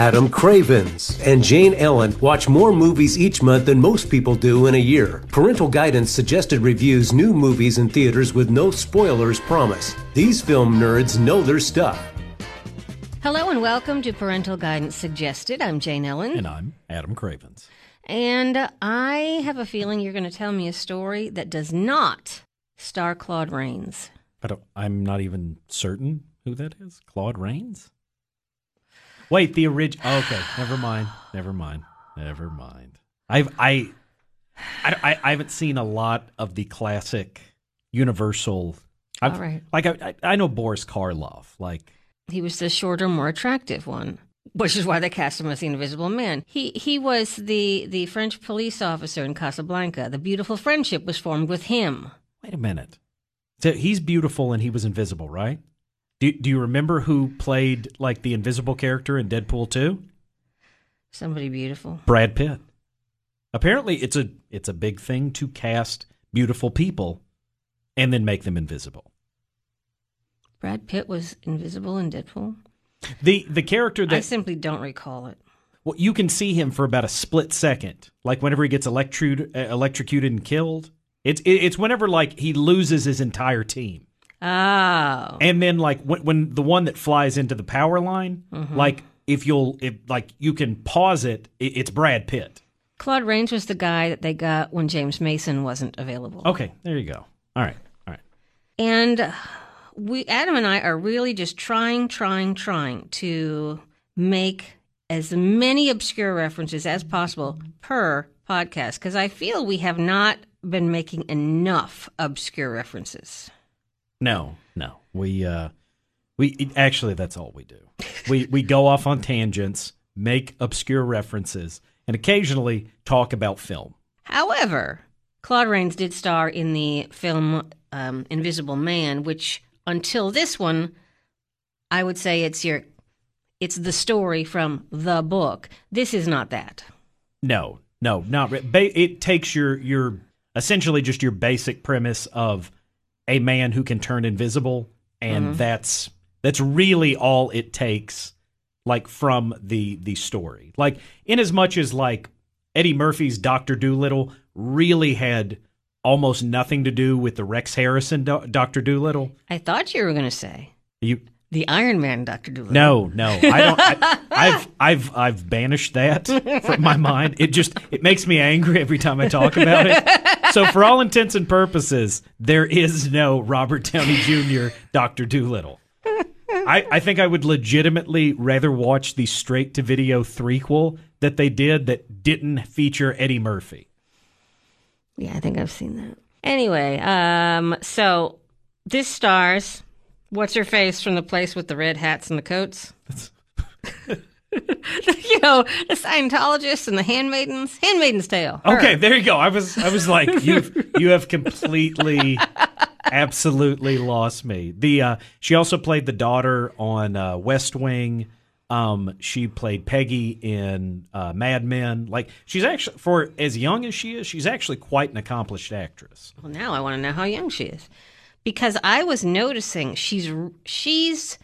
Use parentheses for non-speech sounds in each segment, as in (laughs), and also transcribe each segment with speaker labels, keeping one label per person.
Speaker 1: Adam Cravens and Jane Ellen watch more movies each month than most people do in a year. Parental Guidance suggested reviews new movies in theaters with no spoilers promise. These film nerds know their stuff.
Speaker 2: Hello and welcome to Parental Guidance Suggested. I'm Jane Ellen.
Speaker 3: And I'm Adam Cravens.
Speaker 2: And I have a feeling you're going to tell me a story that does not star Claude Rains.
Speaker 3: I don't, I'm not even certain who that is. Claude Rains? Wait, the original. okay, never mind. Never mind. Never mind. I've I, I I haven't seen a lot of the classic Universal. I've,
Speaker 2: All right.
Speaker 3: Like I I know Boris Karloff. Like
Speaker 2: He was the shorter, more attractive one, which is why they cast him as the Invisible Man. He he was the the French police officer in Casablanca. The beautiful friendship was formed with him.
Speaker 3: wait a minute. So he's beautiful and he was invisible, right? Do Do you remember who played like the invisible character in Deadpool two?
Speaker 2: Somebody beautiful.
Speaker 3: Brad Pitt. Apparently, it's a it's a big thing to cast beautiful people and then make them invisible.
Speaker 2: Brad Pitt was invisible in Deadpool.
Speaker 3: The the character that I
Speaker 2: simply don't recall it.
Speaker 3: well, you can see him for about a split second, like whenever he gets electrocuted, uh, electrocuted and killed. It's it's whenever like he loses his entire team,
Speaker 2: Oh.
Speaker 3: and then like when, when the one that flies into the power line, mm-hmm. like if you'll if like you can pause it, it it's Brad Pitt.
Speaker 2: Claude Rains was the guy that they got when James Mason wasn't available.
Speaker 3: Okay, there you go. All right, all right.
Speaker 2: And uh, we, Adam and I, are really just trying, trying, trying to make as many obscure references as possible per podcast because I feel we have not been making enough obscure references.
Speaker 3: No, no. We uh we actually that's all we do. We we go off on tangents, make obscure references, and occasionally talk about film.
Speaker 2: However, Claude Rains did star in the film um, Invisible Man, which until this one, I would say it's your, it's the story from the book. This is not that.
Speaker 3: No, no, not re- ba- it takes your your essentially just your basic premise of a man who can turn invisible and mm-hmm. that's that's really all it takes like from the the story. Like in as much as like Eddie Murphy's Doctor Dolittle really had almost nothing to do with the Rex Harrison Do- Doctor Dolittle.
Speaker 2: I thought you were going to say
Speaker 3: You
Speaker 2: the Iron Man, Doctor Dolittle.
Speaker 3: no, no, I don't. I, (laughs) I've I've I've banished that from my mind. It just it makes me angry every time I talk about it. (laughs) So for all intents and purposes, there is no Robert Downey Jr. Doctor Dolittle. I, I think I would legitimately rather watch the straight to video threequel that they did that didn't feature Eddie Murphy.
Speaker 2: Yeah, I think I've seen that. Anyway, um, so this stars what's her face from the place with the red hats and the coats. (laughs) (laughs) you know, the Scientologists and the handmaidens. Handmaiden's Tale. Her.
Speaker 3: Okay, there you go. I was I was like you you have completely (laughs) absolutely lost me. The uh she also played the daughter on uh West Wing. Um she played Peggy in uh Mad Men. Like she's actually for as young as she is, she's actually quite an accomplished actress.
Speaker 2: Well, now I want to know how young she is, because I was noticing she's she's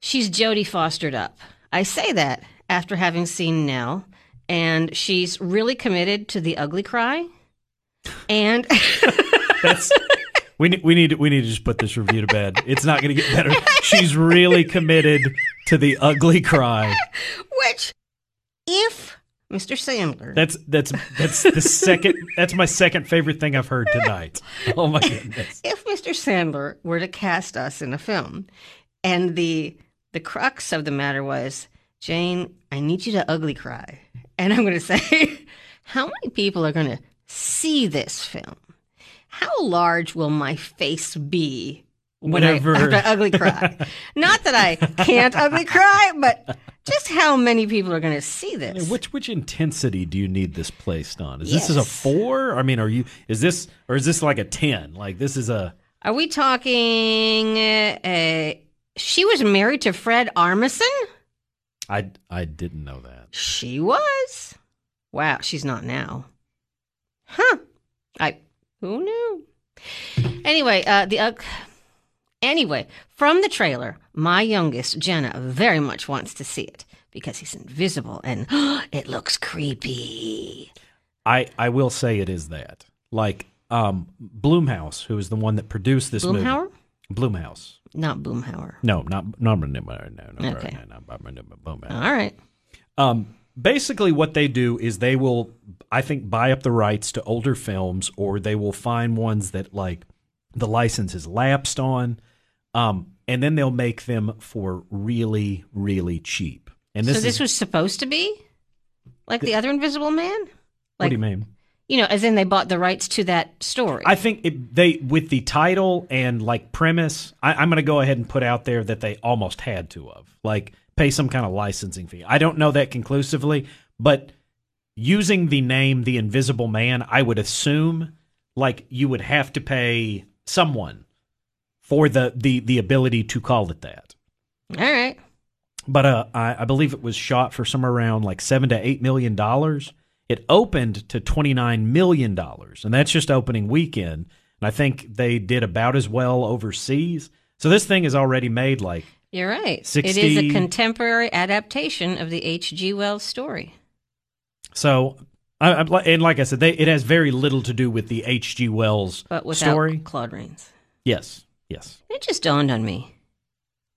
Speaker 2: she's Jodie Fostered up. I say that after having seen Nell, and she's really committed to the ugly cry, and (laughs)
Speaker 3: That's we need we need we need to just put this review to bed. It's not going to get better. She's really committed to the ugly cry.
Speaker 2: which, if Mr. Sandler,
Speaker 3: That's that's that's the second. That's my second favorite thing I've heard tonight. Oh my goodness!
Speaker 2: if Mr. Sandler were to cast us in a film, and the the crux of the matter was, Jane, I need you to ugly cry, (laughs) and I'm going to say, how many people are going to see this film? How large will my face be when
Speaker 3: Whenever-
Speaker 2: I to ugly cry? (laughs) Not that I can't ugly cry, but just how many people are going to see this?
Speaker 3: Which which intensity do you need this placed on? Is this is a four? I mean, are you? Is this or is this like a ten? Like this is a
Speaker 2: Are we talking? a? She was married to Fred Armisen.
Speaker 3: I I didn't know that.
Speaker 2: She was. Wow, she's not now. Huh. I who knew? Anyway, uh the uh, anyway, from the trailer, my youngest, Jenna, very much wants to see it because he's invisible and (gasps) it looks creepy.
Speaker 3: I I will say it is that. Like um Blumhouse, who is the one that produced this movie.
Speaker 2: Boomhauer?
Speaker 3: Blumhouse.
Speaker 2: Not Boomhauer.
Speaker 3: No, not no no no no no
Speaker 2: Okay.
Speaker 3: no, no, no, no,
Speaker 2: All right.
Speaker 3: Um, basically, what they do is they will, I think, buy up the rights to older films, or they will find ones that like the license is lapsed on, um, and then they'll make them for really, really cheap. And this
Speaker 2: so this
Speaker 3: is
Speaker 2: was supposed to be like the other Invisible Man? Like, what
Speaker 3: do you mean?
Speaker 2: You know, as in they bought the rights to that story.
Speaker 3: I think it, they with the title and like premise, I, I'm going to go ahead and put out there that they almost had to of like pay some kind of licensing fee. I don't know that conclusively, but using the name the Invisible Man, I would assume like you would have to pay someone for the the the ability to call it that.
Speaker 2: All right.
Speaker 3: But uh, I, I believe it was shot for somewhere around like seven to eight million dollars. It opened to twenty nine million dollars, and that's just opening weekend. And I think they did about as well overseas. So this thing is already made like
Speaker 2: You're right.
Speaker 3: 60
Speaker 2: It is a contemporary adaptation of the H.G. Wells story.
Speaker 3: so. I, I, and like I said, they, it has very little to do with the H. G. Wells
Speaker 2: But without
Speaker 3: story.
Speaker 2: Claude Rains.
Speaker 3: Yes, yes.
Speaker 2: It just dawned on me.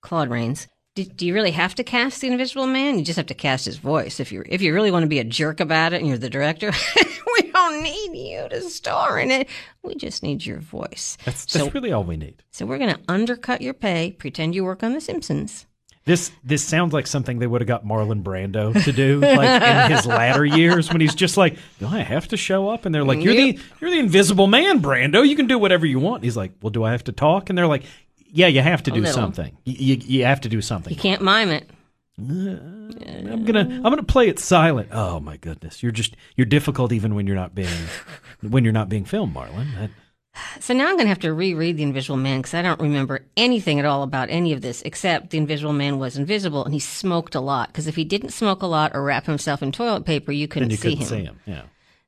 Speaker 2: Claude Rains. Do, do you really have to cast the Invisible Man? You just have to cast his voice. If you if you really want to be a jerk about it and you're the director, (laughs) we don't need you to star in it. We just need your voice.
Speaker 3: That's,
Speaker 2: so,
Speaker 3: that's really all we need.
Speaker 2: so we're going to undercut your pay, pretend you work on The Simpsons.
Speaker 3: This this sounds like something they would have got Marlon Brando to do, like in his (laughs) latter years when he's just like, "Do I have to show up?" And they're like, "You're the you're the Invisible Man, Brando. You can do whatever you want." He's like, "Well, do I have to talk?" And they're like, "Yeah, you have to do
Speaker 2: little.
Speaker 3: something. You, you you have to do something.
Speaker 2: You can't mime it.
Speaker 3: Uh, I'm gonna I'm gonna play it silent. Oh my goodness, you're just you're difficult even when you're not being (laughs) when you're not being filmed, Marlon. That-
Speaker 2: So now I'm going to have to reread The Invisible Man because I don't remember anything at all about any of this except The Invisible Man was invisible and he smoked a lot. Because if he didn't smoke a lot or wrap himself in toilet paper, you couldn't
Speaker 3: you
Speaker 2: see
Speaker 3: couldn't
Speaker 2: him.
Speaker 3: see him. Yeah,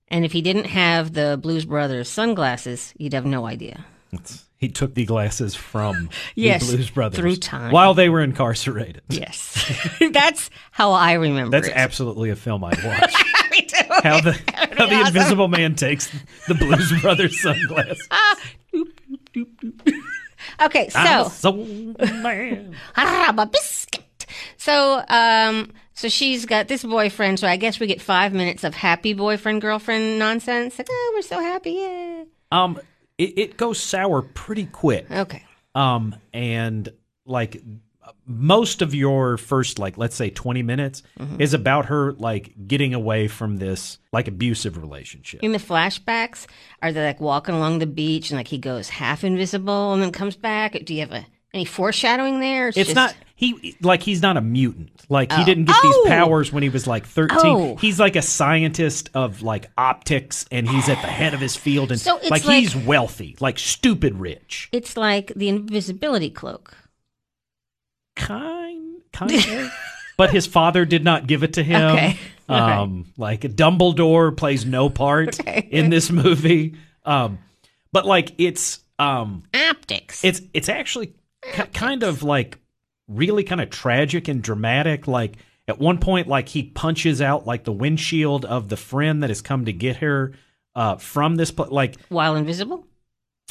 Speaker 2: And if he didn't have the Blues Brothers sunglasses, you'd have no idea.
Speaker 3: It's- he took the glasses from (laughs)
Speaker 2: Yes,
Speaker 3: the Blues Brothers
Speaker 2: through time.
Speaker 3: while they were incarcerated. (laughs)
Speaker 2: Yes. (laughs) That's how I remember
Speaker 3: That's
Speaker 2: it.
Speaker 3: absolutely a film I'd watch.
Speaker 2: Me too.
Speaker 3: how the how the Invisible Man takes the Blues Brothers sunglasses.
Speaker 2: Okay, so
Speaker 3: I'm a soul man.
Speaker 2: I'm a biscuit. So, um, so she's got this boyfriend. So I guess we get five minutes of happy boyfriend girlfriend nonsense. Like, oh, we're so happy, yeah.
Speaker 3: Um, it, it goes sour pretty quick.
Speaker 2: Okay.
Speaker 3: Um, and like most of your first like let's say 20 minutes
Speaker 2: Mm-hmm.
Speaker 3: is about her like getting away from this like abusive relationship
Speaker 2: In the flashbacks, are they like walking along the beach and like he goes half invisible and then comes back? Do you have a any foreshadowing there?
Speaker 3: it's
Speaker 2: just-
Speaker 3: not he like he's not a mutant like he
Speaker 2: Oh.
Speaker 3: didn't get
Speaker 2: Oh!
Speaker 3: these powers when he was like 13
Speaker 2: Oh.
Speaker 3: he's like a scientist of like optics and he's at the head of his field and
Speaker 2: So
Speaker 3: like,
Speaker 2: like-
Speaker 3: he's wealthy like stupid rich
Speaker 2: It's like the invisibility cloak.
Speaker 3: kind kind of but his father did not give it to him (laughs)
Speaker 2: Okay. All right.
Speaker 3: um like Dumbledore plays no part (laughs)
Speaker 2: Okay.
Speaker 3: in this movie um but like it's um
Speaker 2: Optics.
Speaker 3: it's it's actually ki- kind of like really kind of tragic and dramatic like at one point like he punches out like the windshield of the friend that has come to get her uh from this pla- like
Speaker 2: While invisible?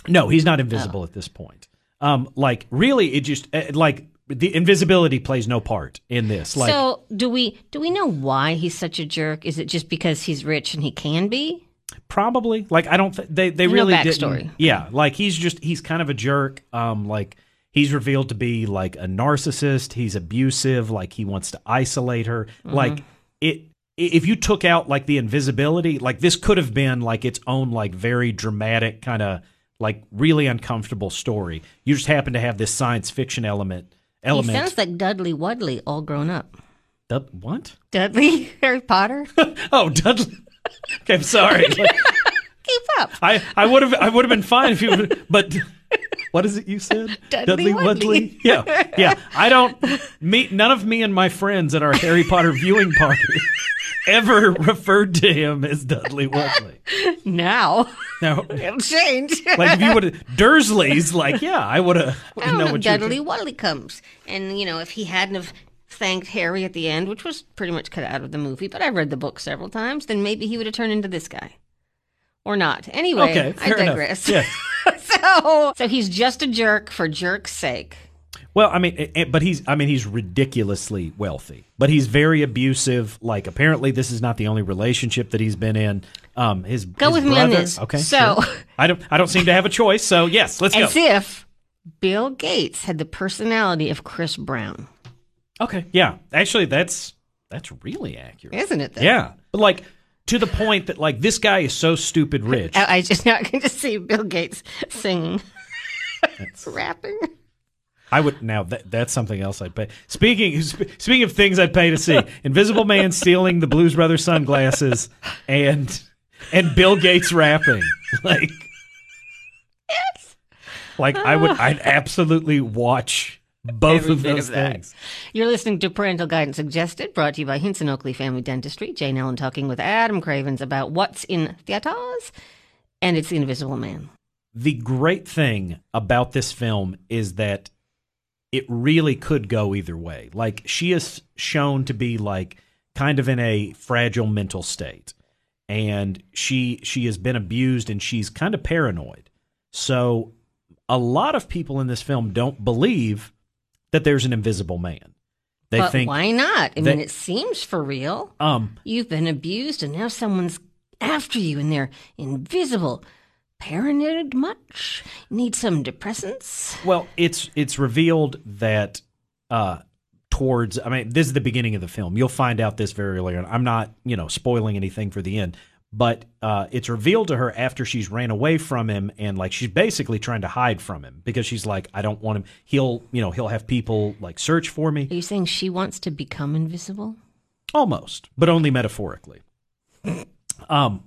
Speaker 3: no, he's not invisible at this point. Um, like really, it just uh, like the invisibility plays no part in this. Like
Speaker 2: so do we do we know why he's such a jerk? Is it just because he's rich and he can be?
Speaker 3: probably, like I don't. Th- they they
Speaker 2: No
Speaker 3: really
Speaker 2: backstory.
Speaker 3: didn't. Yeah, like he's just he's kind of a jerk. Um, like he's revealed to be like a narcissist. He's abusive. Like he wants to isolate her.
Speaker 2: Mm-hmm.
Speaker 3: Like it. If you took out like the invisibility, like this could have been like its own like very dramatic kind of like really uncomfortable story. You just happen to have this science fiction element
Speaker 2: He
Speaker 3: element.
Speaker 2: sounds like Dudley Wudley all grown up.
Speaker 3: Dud- what?
Speaker 2: Dudley (laughs) Harry Potter? (laughs)
Speaker 3: Oh, Dudley. (laughs) okay, I'm sorry. Like,
Speaker 2: Keep up.
Speaker 3: I I would have I would have been fine if you would, but what is it you said? (laughs)
Speaker 2: Dudley Wudley. (laughs)
Speaker 3: Yeah, yeah. I don't me none of me and my friends at our Harry Potter viewing party (laughs) ever referred to him as Dudley Wudley.
Speaker 2: Now
Speaker 3: Now,
Speaker 2: it'll change.
Speaker 3: like if you would have Dursley's, like yeah, I would have
Speaker 2: I don't
Speaker 3: know
Speaker 2: Dudley Wudley comes, and you know if he hadn't have thanked Harry at the end, which was pretty much cut out of the movie, but I read the book several times, then maybe he would have turned into this guy. Or not. Anyway,
Speaker 3: Okay,
Speaker 2: I
Speaker 3: enough.
Speaker 2: digress.
Speaker 3: Yeah.
Speaker 2: So, (laughs) so he's just a jerk for jerk's sake.
Speaker 3: Well, I mean, but he's I mean he's ridiculously wealthy, but he's very abusive. Like apparently, this is not the only relationship that he's been in. Um, his
Speaker 2: Go
Speaker 3: his
Speaker 2: with me on this.
Speaker 3: Okay,
Speaker 2: So-
Speaker 3: sure. I don't I don't seem to have a choice. So yes, let's
Speaker 2: As
Speaker 3: go.
Speaker 2: As if Bill Gates had the personality of Chris Brown.
Speaker 3: Okay, yeah, actually, that's that's really accurate.
Speaker 2: Isn't it? Though?
Speaker 3: Yeah, but like to the point that like this guy is so stupid rich. (laughs)
Speaker 2: I, I just (laughs) not going to see Bill Gates singing, (laughs) rapping.
Speaker 3: I would now that that's something else I'd pay. Speaking sp- speaking of things I'd pay to see, Invisible Man stealing the Blues Brothers sunglasses and and Bill Gates rapping like like I would ah. I'd absolutely watch both
Speaker 2: Every
Speaker 3: of those
Speaker 2: of
Speaker 3: things.
Speaker 2: You're listening to Parental Guidance Suggested, brought to you by Hinson Oakley Family Dentistry. Jane Ellen talking with Adam Cravens about what's in theaters, and it's The Invisible Man.
Speaker 3: The great thing about this film is that it really could go either way. Like she is shown to be like kind of in a fragile mental state. And she she has been abused and she's kind of paranoid. So a lot of people in this film don't believe that there's an invisible man. They
Speaker 2: but
Speaker 3: think
Speaker 2: why not? I
Speaker 3: they-
Speaker 2: mean, it seems for real.
Speaker 3: um
Speaker 2: You've been abused, and now someone's after you, and they're invisible. Paranoid much? Need some depressants?
Speaker 3: Well, it's it's revealed that uh towards I mean, this is the beginning of the film. You'll find out this very early on. I'm not, you know, spoiling anything for the end. But uh, it's revealed to her after she's ran away from him, and like she's basically trying to hide from him because she's like, I don't want him. He'll, you know, he'll have people like search for me,
Speaker 2: Are you saying she wants to become invisible?
Speaker 3: almost, but only metaphorically. um,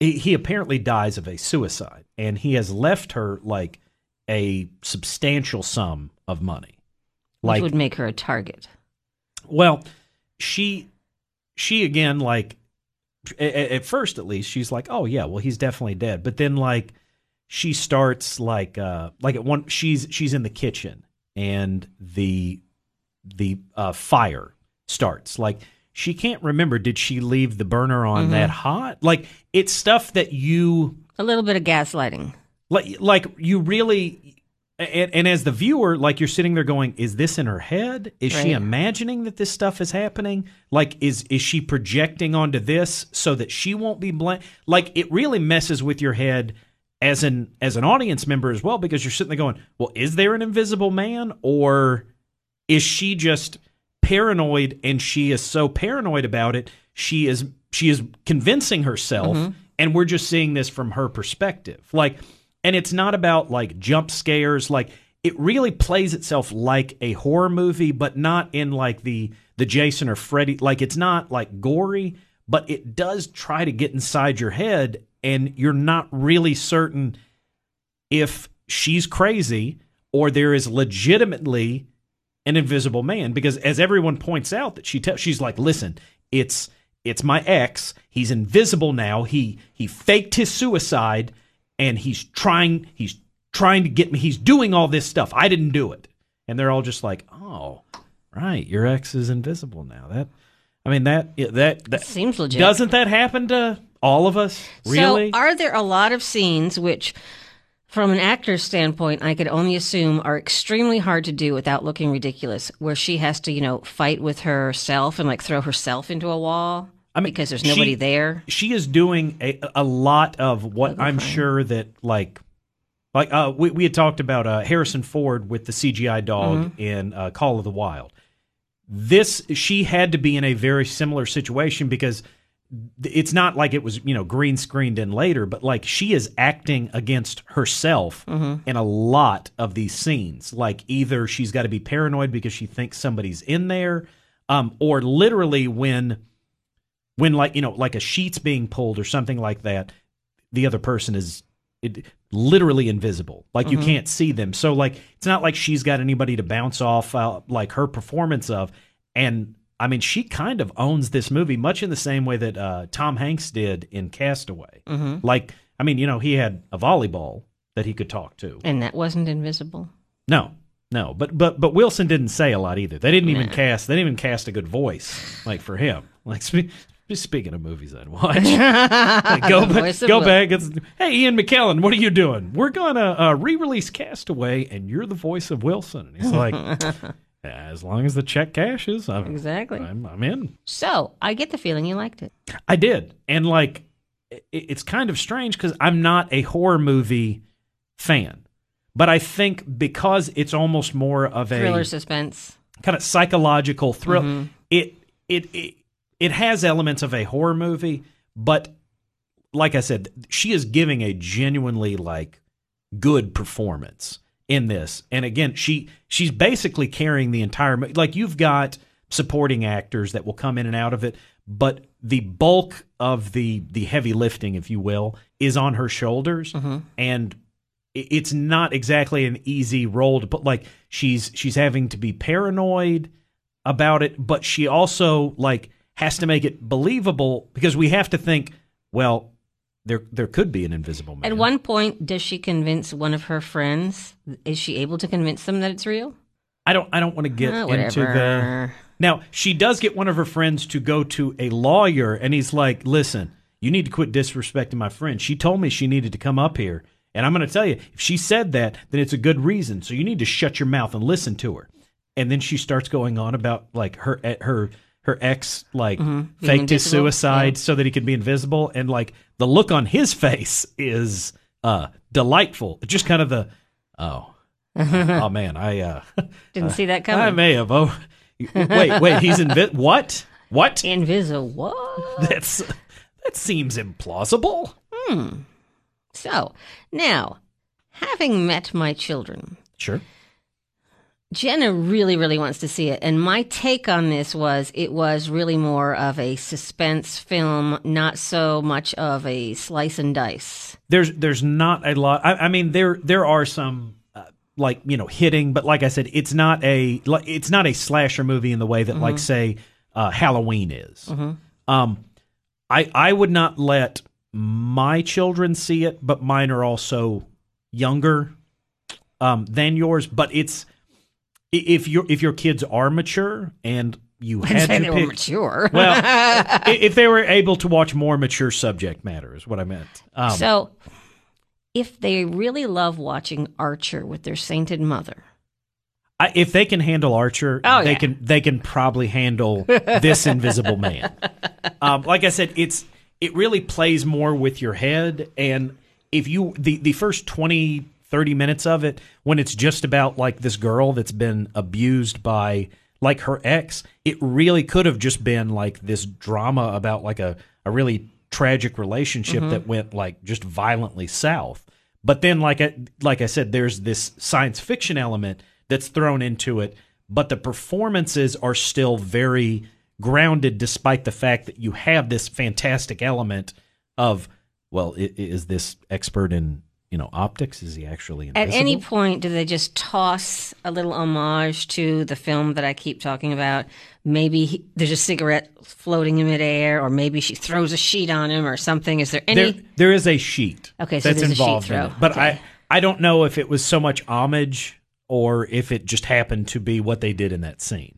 Speaker 3: he, apparently dies of a suicide, and he has left her like a substantial sum of money.
Speaker 2: Which
Speaker 3: Like
Speaker 2: would make her a target.
Speaker 3: Well, she she again like at, first at least she's like, "Oh yeah, well he's definitely dead." But then like she starts like uh like at one she's she's in the kitchen and the the uh fire starts. Like she can't remember did she leave the burner on that hot? Like it's stuff that you
Speaker 2: A little bit of gaslighting.
Speaker 3: like like you really and, and as the viewer like you're sitting there going is this in her head? Is she imagining that this stuff is happening? Like is is she projecting onto this so that she won't be blamed like it really messes with your head as an as an audience member as well because you're sitting there going well is there an invisible man or is she just paranoid and she is so paranoid about it she is she is convincing herself mm-hmm. and we're just seeing this from her perspective? Like and it's not about like jump scares like it really plays itself like a horror movie but not in like the the Jason or Freddy like it's not like gory but it does try to get inside your head and you're not really certain if she's crazy or there is legitimately an invisible man because as everyone points out that she she's like listen it's it's my ex. He's invisible now. He he faked his suicide and he's trying he's trying to get me he's doing all this stuff. I didn't do it. And they're all just like oh right your ex is invisible now. That i mean that that, that
Speaker 2: Seems legit.
Speaker 3: doesn't that happen to all of us? Really?
Speaker 2: So, are there a lot of scenes which, from an actor's standpoint, I could only assume are extremely hard to do without looking ridiculous, where she has to, you know, fight with herself and like throw herself into a wall
Speaker 3: I mean,
Speaker 2: because there's
Speaker 3: she-
Speaker 2: nobody there?
Speaker 3: she is doing a, a lot of what I'm sure that like like uh we, we had talked about uh Harrison Ford with the CGI dog in uh, Call of the Wild. This she had to be in a very similar situation because it's not like it was you know green screened in later but like she is acting against herself in a lot of these scenes like either she's got to be paranoid because she thinks somebody's in there um or literally when when like you know like a sheet's being pulled or something like that the other person is it, literally invisible like you can't see them so like it's not like she's got anybody to bounce off uh, like her performance of and i mean she kind of owns this movie much in the same way that uh, tom hanks did in castaway like i mean you know he had a volleyball that he could talk to
Speaker 2: And that wasn't invisible.
Speaker 3: no No, but but but Wilson didn't say a lot either. They didn't even cast. They didn't even cast a good voice like for him. (laughs) Like spe- speaking of movies I'd watch, Like, (laughs) go
Speaker 2: The
Speaker 3: ba- go back. It's, hey, Ian McKellen, what are you doing? We're gonna uh, re-release Castaway, and you're the voice of Wilson. And he's like, (laughs) as long as the check cashes, I'm,
Speaker 2: Exactly.
Speaker 3: I'm, I'm in.
Speaker 2: So I get the feeling you liked it.
Speaker 3: I did, and like, it, it's kind of strange because I'm not a horror movie fan, but I think because it's almost more of a
Speaker 2: Thriller suspense.
Speaker 3: kind of psychological thrill. It, it it it has elements of a horror movie, but like I said, she is giving a genuinely like good performance in this. And again, she she's basically carrying the entire like you've got supporting actors that will come in and out of it, but the bulk of the the heavy lifting, if you will, is on her shoulders mm-hmm. and it's not exactly an easy role to put like she's she's having to be paranoid about it but she also like has to make it believable because we have to think well there there could be an invisible man.
Speaker 2: At one point, does she convince one of her friends? Is she able to convince them that it's real?
Speaker 3: i don't i don't want to get
Speaker 2: Ah,
Speaker 3: into the now she does get one of her friends to go to a lawyer and he's like listen you need to quit disrespecting my friend. She told me she needed to come up here and i'm going to tell you if she said that then it's a good reason. So you need to shut your mouth and listen to her. And then she starts going on about like her her her ex like faked his suicide so that he could be invisible and like the look on his face is uh delightful just kind of the oh (laughs) oh man i uh (laughs)
Speaker 2: Didn't see that (laughs) coming.
Speaker 3: I may have. Oh, wait, wait. He's invi- What? What?
Speaker 2: Invisible. What?
Speaker 3: That's that seems implausible. Hmm.
Speaker 2: So now, having met my children,
Speaker 3: Sure.
Speaker 2: Jenna really, really wants to see it. And my take on this was it was really more of a suspense film, not so much of a slice and dice.
Speaker 3: There's there's not a lot. I, I mean, there there are some uh, like you know hitting, but like I said, it's not a it's not a slasher movie in the way that like say uh, Halloween is. Um, I I would not let my children see it, but mine are also younger um, than yours. But it's if your if your kids are mature and you had
Speaker 2: say
Speaker 3: to
Speaker 2: they were mature. (laughs)
Speaker 3: well, if they were able to watch more mature subject matter, is what I meant. Um,
Speaker 2: so, if they really love watching Archer with their sainted mother,
Speaker 3: I, if they can handle Archer,
Speaker 2: Oh,
Speaker 3: they
Speaker 2: yeah.
Speaker 3: can they can probably handle (laughs) this Invisible Man. Um, like I said, it's it really plays more with your head, and if you the the first 20, 30 minutes of it, when it's just about like this girl that's been abused by like her ex, it really could have just been like this drama about like a a really tragic relationship mm-hmm. that went like just violently south. But then, like I, like I said, there's this science fiction element that's thrown into it, but the performances are still very grounded, despite the fact that you have this fantastic element of, well, is this expert in you know optics? Is he actually
Speaker 2: at any point do they just toss a little homage to the film that I keep talking about? Maybe he, there's a cigarette floating in midair, or maybe she throws a sheet on him or something. Is there any?
Speaker 3: there, there is a sheet.
Speaker 2: Okay, so
Speaker 3: that's
Speaker 2: there's a sheet
Speaker 3: involved in
Speaker 2: throw.
Speaker 3: it, but
Speaker 2: Okay.
Speaker 3: I I don't know if it was so much homage or if it just happened to be what they did in that scene.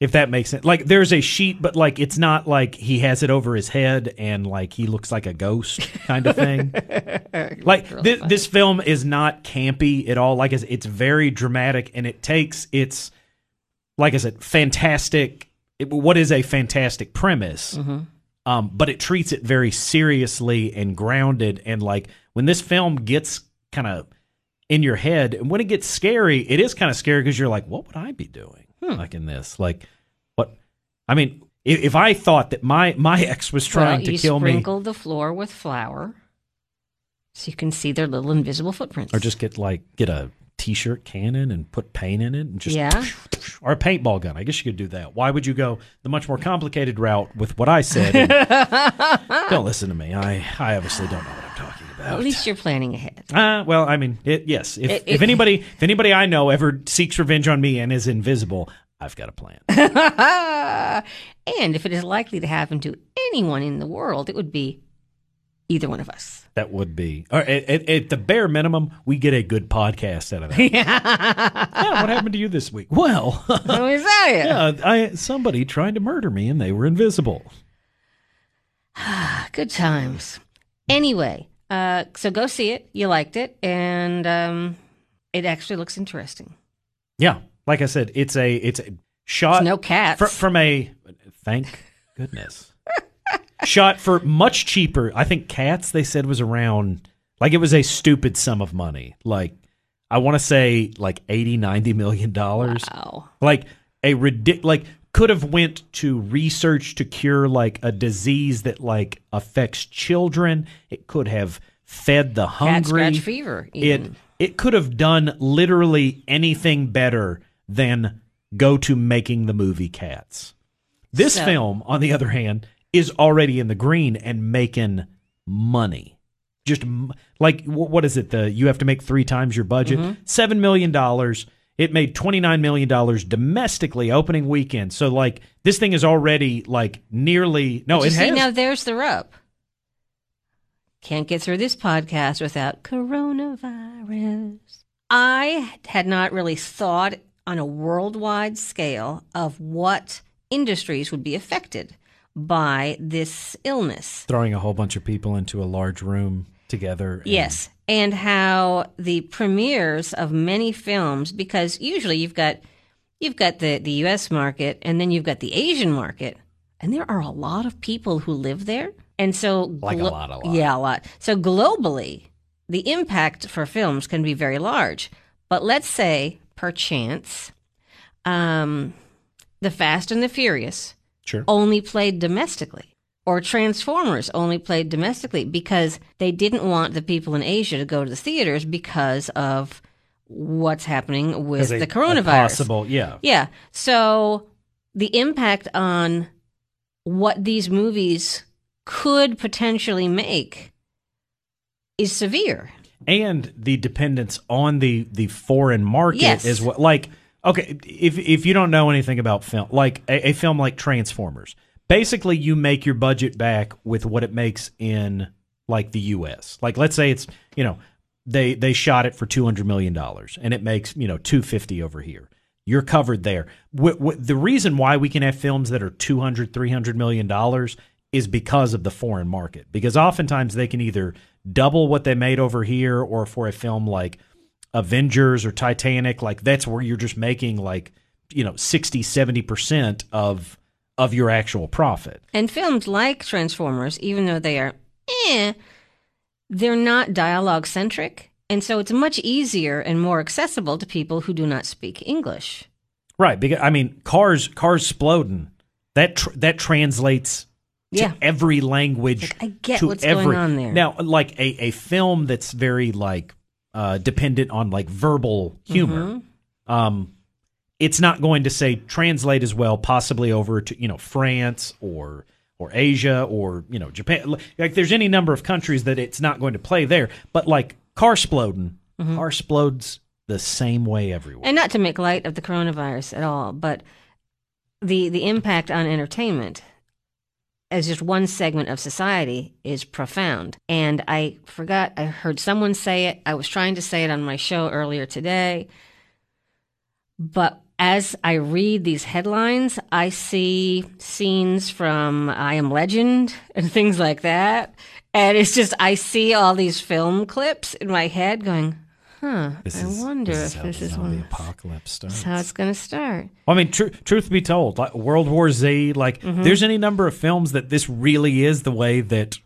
Speaker 3: If that makes sense, like there's a sheet, but like it's not like he has it over his head and like he looks like a ghost kind of thing. (laughs) like thi- this film is not campy at all. Like it's, it's very dramatic and it takes its like I said, fantastic. It, what is a fantastic premise? Um, but it treats it very seriously and grounded. And like when this film gets kind of in your head, and when it gets scary, it is kind of scary because you're like, what would I be doing Hmm. like in this? Like, what? I mean, if, if I thought that my my ex was trying
Speaker 2: well,
Speaker 3: to kill me,
Speaker 2: sprinkle the floor with flour, so you can see their little invisible footprints.
Speaker 3: or just get like get a t-shirt cannon and put paint in it and just
Speaker 2: Yeah.
Speaker 3: or a paintball gun. I guess you could do that. Why would you go the much more complicated route with what I said? (laughs) don't listen to me. I I obviously don't know what I'm talking
Speaker 2: At least you're planning ahead.
Speaker 3: Uh, well, I mean, it, yes. If
Speaker 2: It-
Speaker 3: if anybody if anybody I know ever seeks revenge on me and is invisible, I've got a plan. (laughs)
Speaker 2: and if it is likely to happen to anyone in the world, it would be either one of us.
Speaker 3: That would be. Or at, at, at the bare minimum, we get a good podcast out of that. (laughs) yeah. What happened to you this week? Well,
Speaker 2: me tell you.
Speaker 3: yeah, I somebody tried to murder me and they were invisible. (sighs)
Speaker 2: Good times. Anyway, uh, so go see it. You liked it, and um, it actually looks interesting.
Speaker 3: Yeah, like I said, it's a it's a shot
Speaker 2: There's no cats.
Speaker 3: fr- from a thank goodness (laughs) shot for much cheaper. I think cats they said was around like it was a stupid sum of money. Like I want to say like 80 90 million dollars.
Speaker 2: wow.
Speaker 3: Like a ridic like could have went to research to cure like a disease that like affects children. It could have fed the
Speaker 2: Cat
Speaker 3: hungry.
Speaker 2: scratch fever.
Speaker 3: It
Speaker 2: even.
Speaker 3: it could have done literally anything better than go to making the movie Cats. This
Speaker 2: So-
Speaker 3: film, on the other hand, is already in the green and making money. Just like what is it? The you have to make three times your budget.
Speaker 2: Mm-hmm.
Speaker 3: Seven million dollars. It made twenty nine million dollars domestically opening weekend. So like this thing is already like nearly no.
Speaker 2: you
Speaker 3: it
Speaker 2: see,
Speaker 3: has
Speaker 2: now there's the rub. Can't get through this podcast without coronavirus. I had not really thought on a worldwide scale of what industries would be affected by this illness.
Speaker 3: throwing a whole bunch of people into a large room together.
Speaker 2: Yes, and how the premieres of many films because usually you've got you've got the the US market and then you've got the Asian market and there are a lot of people who live there. And so
Speaker 3: Like a lot, a lot.
Speaker 2: Yeah, a lot. So globally, the impact for films can be very large. But let's say perchance um The Fast and the Furious
Speaker 3: Sure.
Speaker 2: only played domestically or Transformers only played domestically because they didn't want the people in Asia to go to the theaters because of what's happening with the
Speaker 3: a
Speaker 2: coronavirus.
Speaker 3: possible, yeah.
Speaker 2: Yeah. So the impact on what these movies could potentially make is severe.
Speaker 3: and the dependence on the the foreign market
Speaker 2: Yes.
Speaker 3: is what like okay if if you don't know anything about film like a, a film like transformers basically you make your budget back with what it makes in like the us like let's say it's you know they they shot it for 200 million dollars and it makes you know 250 over here. You're covered there. The reason why we can have films that are 200 300 million dollars is because of the foreign market. Because oftentimes they can either double what they made over here or for a film like Avengers or Titanic like that's where you're just making like you know 60 70% of of your actual profit.
Speaker 2: And films like Transformers, even though they are eh, they're not dialogue centric. And so it's much easier and more accessible to people who do not speak English.
Speaker 3: Right, because I mean cars cars exploding that tr- that translates to
Speaker 2: Yeah.
Speaker 3: every language.
Speaker 2: Like, I get
Speaker 3: to
Speaker 2: what's going on there.
Speaker 3: Now, like a, a film that's very like uh, dependent on like verbal humor,
Speaker 2: Mm-hmm.
Speaker 3: um, it's not going to say translate as well, possibly over to you know France or or Asia or you know Japan. Like, there's any number of countries that it's not going to play there. But like car sploding,
Speaker 2: Mm-hmm.
Speaker 3: car splodes the same way everywhere.
Speaker 2: And not to make light of the coronavirus at all, but the the impact on entertainment as just one segment of society is profound. And I forgot I heard someone say it. I was trying to say it on my show earlier today. But as I read these headlines, I see scenes from I Am Legend and (laughs) things like that. And it's just I see all these film clips in my head going, huh, I wonder if this is one
Speaker 3: apocalypse starts.
Speaker 2: that's how it's going to start.
Speaker 3: I mean, tr- truth be told, like World War Z, like
Speaker 2: Mm-hmm.
Speaker 3: there's any number of films that this really is the way that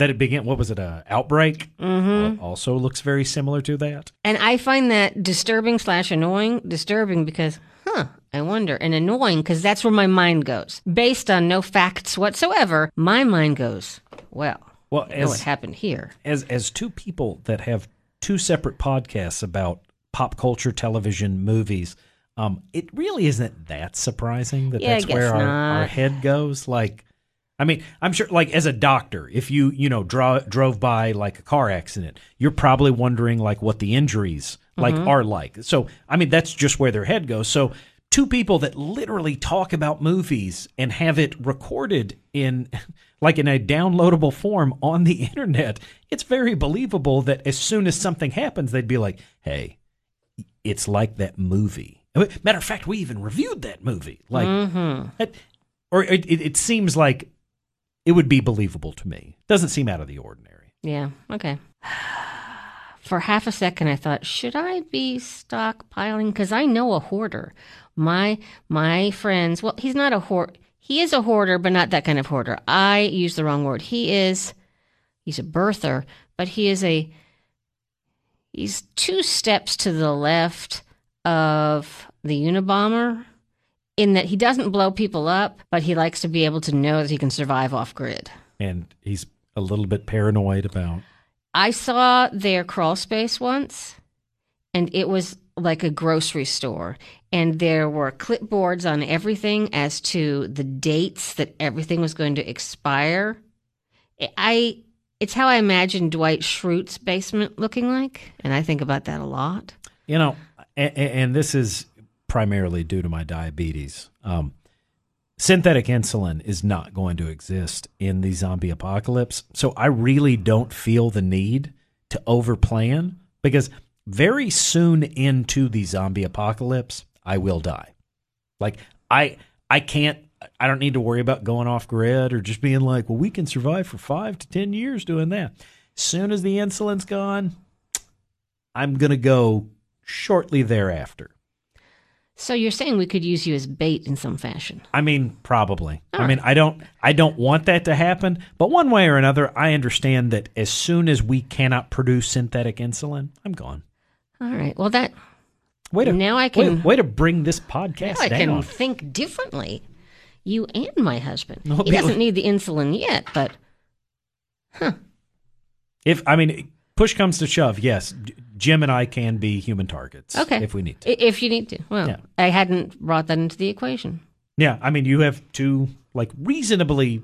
Speaker 3: that it began. What was it? A outbreak. Mm-hmm. Also looks very similar to that.
Speaker 2: And I find that disturbing slash annoying. Disturbing because, huh, I wonder. And annoying because that's where my mind goes. Based on no facts whatsoever, my mind goes, well,
Speaker 3: Well,
Speaker 2: know what happened here.
Speaker 3: as as two people that have two separate podcasts about pop culture, television, movies. Um, it really isn't that surprising that
Speaker 2: Yeah,
Speaker 3: that's where our, our head goes. Like, I mean, I'm sure, like, as a doctor, if you, you know, draw, drove by like a car accident, you're probably wondering, like, what the injuries like
Speaker 2: Mm-hmm.
Speaker 3: are like. So, I mean, that's just where their head goes. So, two people that literally talk about movies and have it recorded in (laughs) like in a downloadable form on the internet, it's very believable that as soon as something happens, they'd be like, "Hey, it's like that movie." Matter of fact, we even reviewed that movie. Like, it- or it, it, it seems like it would be believable to me. Doesn't seem out of the ordinary.
Speaker 2: Yeah. Okay. (sighs) For half a second, I thought, should I be stockpiling? Because I know a hoarder. My my friends. Well, he's not a hoard. He is a hoarder, but not that kind of hoarder. I used the wrong word. He is. He's a birther, but he is a. He's two steps to the left of the Unabomber, in that he doesn't blow people up, but he likes to be able to know that he can survive off grid.
Speaker 3: And he's a little bit paranoid about.
Speaker 2: I saw their crawl space once, and it was like a grocery store. And there were clipboards on everything as to the dates that everything was going to expire. I it's how I imagine Dwight Schrute's basement looking like, and I think about that a lot.
Speaker 3: You know, and, and this is primarily due to my diabetes. Um, synthetic insulin is not going to exist in the zombie apocalypse. So I really don't feel the need to overplan because very soon into the zombie apocalypse, I will die. Like I I can't I don't need to worry about going off grid or just being like, well, we can survive for five to ten years doing that. Soon as the insulin's gone, I'm gonna go shortly thereafter.
Speaker 2: So you're saying we could use you as bait in some fashion?
Speaker 3: I mean, probably. I mean, I don't I don't want that to happen, but one way or another, I understand that as soon as we cannot produce synthetic insulin, I'm gone.
Speaker 2: All right. Well, that
Speaker 3: Way to
Speaker 2: Now I can-
Speaker 3: way, to bring this podcast
Speaker 2: now I can think differently. You and my husband. He doesn't need the insulin yet, but
Speaker 3: If I mean, push comes to shove, yes, Jim and I can be human targets.
Speaker 2: Okay.
Speaker 3: if we need to.
Speaker 2: If you need to. Well,
Speaker 3: Yeah.
Speaker 2: I hadn't brought that into the equation.
Speaker 3: Yeah, I mean, you have two like reasonably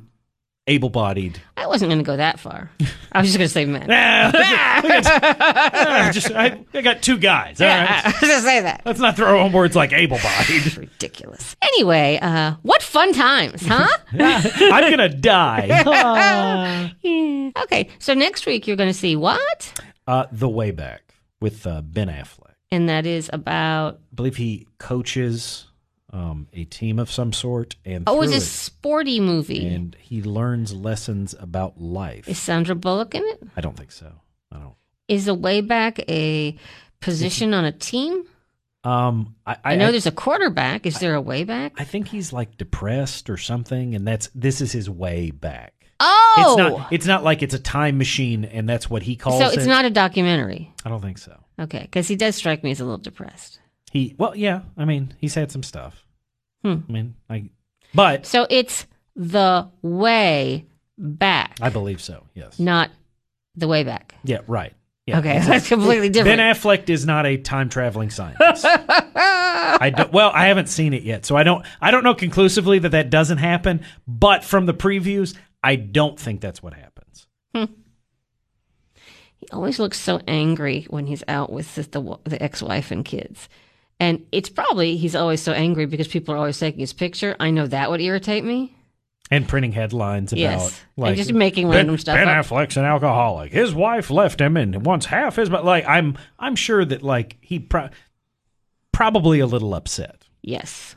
Speaker 3: able-bodied.
Speaker 2: I wasn't going to go that far. I was just going to say men. (laughs)
Speaker 3: I got, (laughs) just I, I got two guys. All
Speaker 2: Yeah,
Speaker 3: right. (laughs)
Speaker 2: I was going to say that.
Speaker 3: Let's not throw on words like able-bodied.
Speaker 2: Ridiculous. Anyway, uh, what fun times, huh?
Speaker 3: I'm gonna die. Ah.
Speaker 2: Okay, so next week you're going to see what?
Speaker 3: uh, the way back with uh, Ben Affleck.
Speaker 2: And that is about,
Speaker 3: I believe he coaches um, a team of some sort, and
Speaker 2: oh, it's a sporty movie.
Speaker 3: and he learns lessons about life.
Speaker 2: Is Sandra Bullock in it?
Speaker 3: I don't think so. I don't.
Speaker 2: Is a way back a position on a team?
Speaker 3: Um, I,
Speaker 2: I, know there's a quarterback. Is there a way back?
Speaker 3: I think he's like depressed or something, and that's this is his way back.
Speaker 2: Oh,
Speaker 3: It's not. It's not like it's a time machine, and that's what he calls it.
Speaker 2: so it's
Speaker 3: it.
Speaker 2: not a documentary.
Speaker 3: I don't think so.
Speaker 2: Okay, because he does strike me as a little depressed.
Speaker 3: He well, yeah. I mean, he's had some stuff.
Speaker 2: Hmm.
Speaker 3: I mean, I, but
Speaker 2: So it's the way back,
Speaker 3: I believe so. Yes.
Speaker 2: not the way back.
Speaker 3: Yeah. Right. Yeah.
Speaker 2: Okay, (laughs) that's completely different.
Speaker 3: Ben Affleck is not a time traveling scientist. (laughs) I don't, well, I haven't seen it yet, so I don't. I don't know conclusively that that doesn't happen. But from the previews, I don't think that's what happens. Hmm.
Speaker 2: He always looks so angry when he's out with the, the, the ex-wife and kids. And it's probably he's always so angry because people are always taking his picture. I know that would irritate me.
Speaker 3: And printing headlines about
Speaker 2: Yes. And
Speaker 3: like
Speaker 2: just making
Speaker 3: ben,
Speaker 2: random stuff
Speaker 3: Ben
Speaker 2: up.
Speaker 3: Affleck's an alcoholic. His wife left him and wants half his. But like, I'm I'm sure that like he pro- probably a little upset.
Speaker 2: Yes.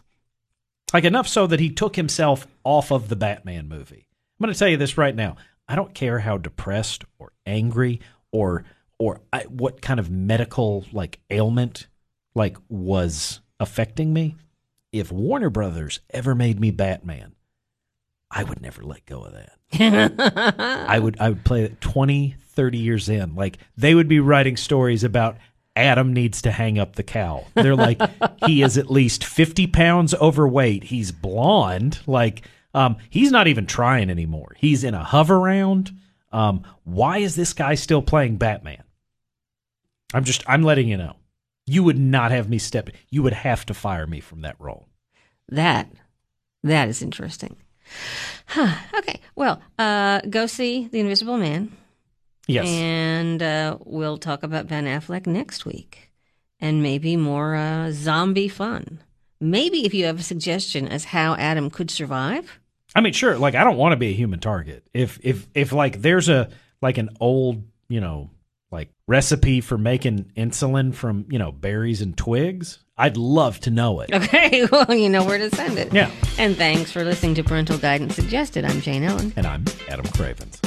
Speaker 3: Like enough so that he took himself off of the Batman movie. I'm going to tell you this right now. I don't care how depressed or angry or or I, what kind of medical like ailment like was affecting me. If Warner Brothers ever made me Batman, I would never let go of that. (laughs) I would I would play it 20, 30 years in. Like they would be writing stories about Adam needs to hang up the cow. They're like (laughs) he is at least 50 pounds overweight. He's blonde. Like um he's not even trying anymore. He's in a hover round. Um why is this guy still playing Batman? I'm just I'm letting you know. You would not have me step you would have to fire me from that role.
Speaker 2: That that is interesting. Huh. Okay. Well, uh, go see The Invisible Man.
Speaker 3: Yes.
Speaker 2: And uh, we'll talk about Ben Affleck next week. And maybe more uh, zombie fun. Maybe if you have a suggestion as how Adam could survive.
Speaker 3: I mean, sure. Like, I don't want to be a human target. If if if like there's a like an old you know like recipe for making insulin from you know berries and twigs, I'd love to know it.
Speaker 2: Okay, (laughs) well, you know where to send it.
Speaker 3: Yeah.
Speaker 2: And thanks for listening to Parental Guidance Suggested. I'm Jane Ellen.
Speaker 3: And I'm Adam Cravens.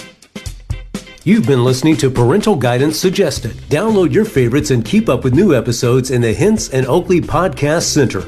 Speaker 1: You've been listening to Parental Guidance Suggested. Download your favorites and keep up with new episodes in the Hinson Oakley Podcast Center.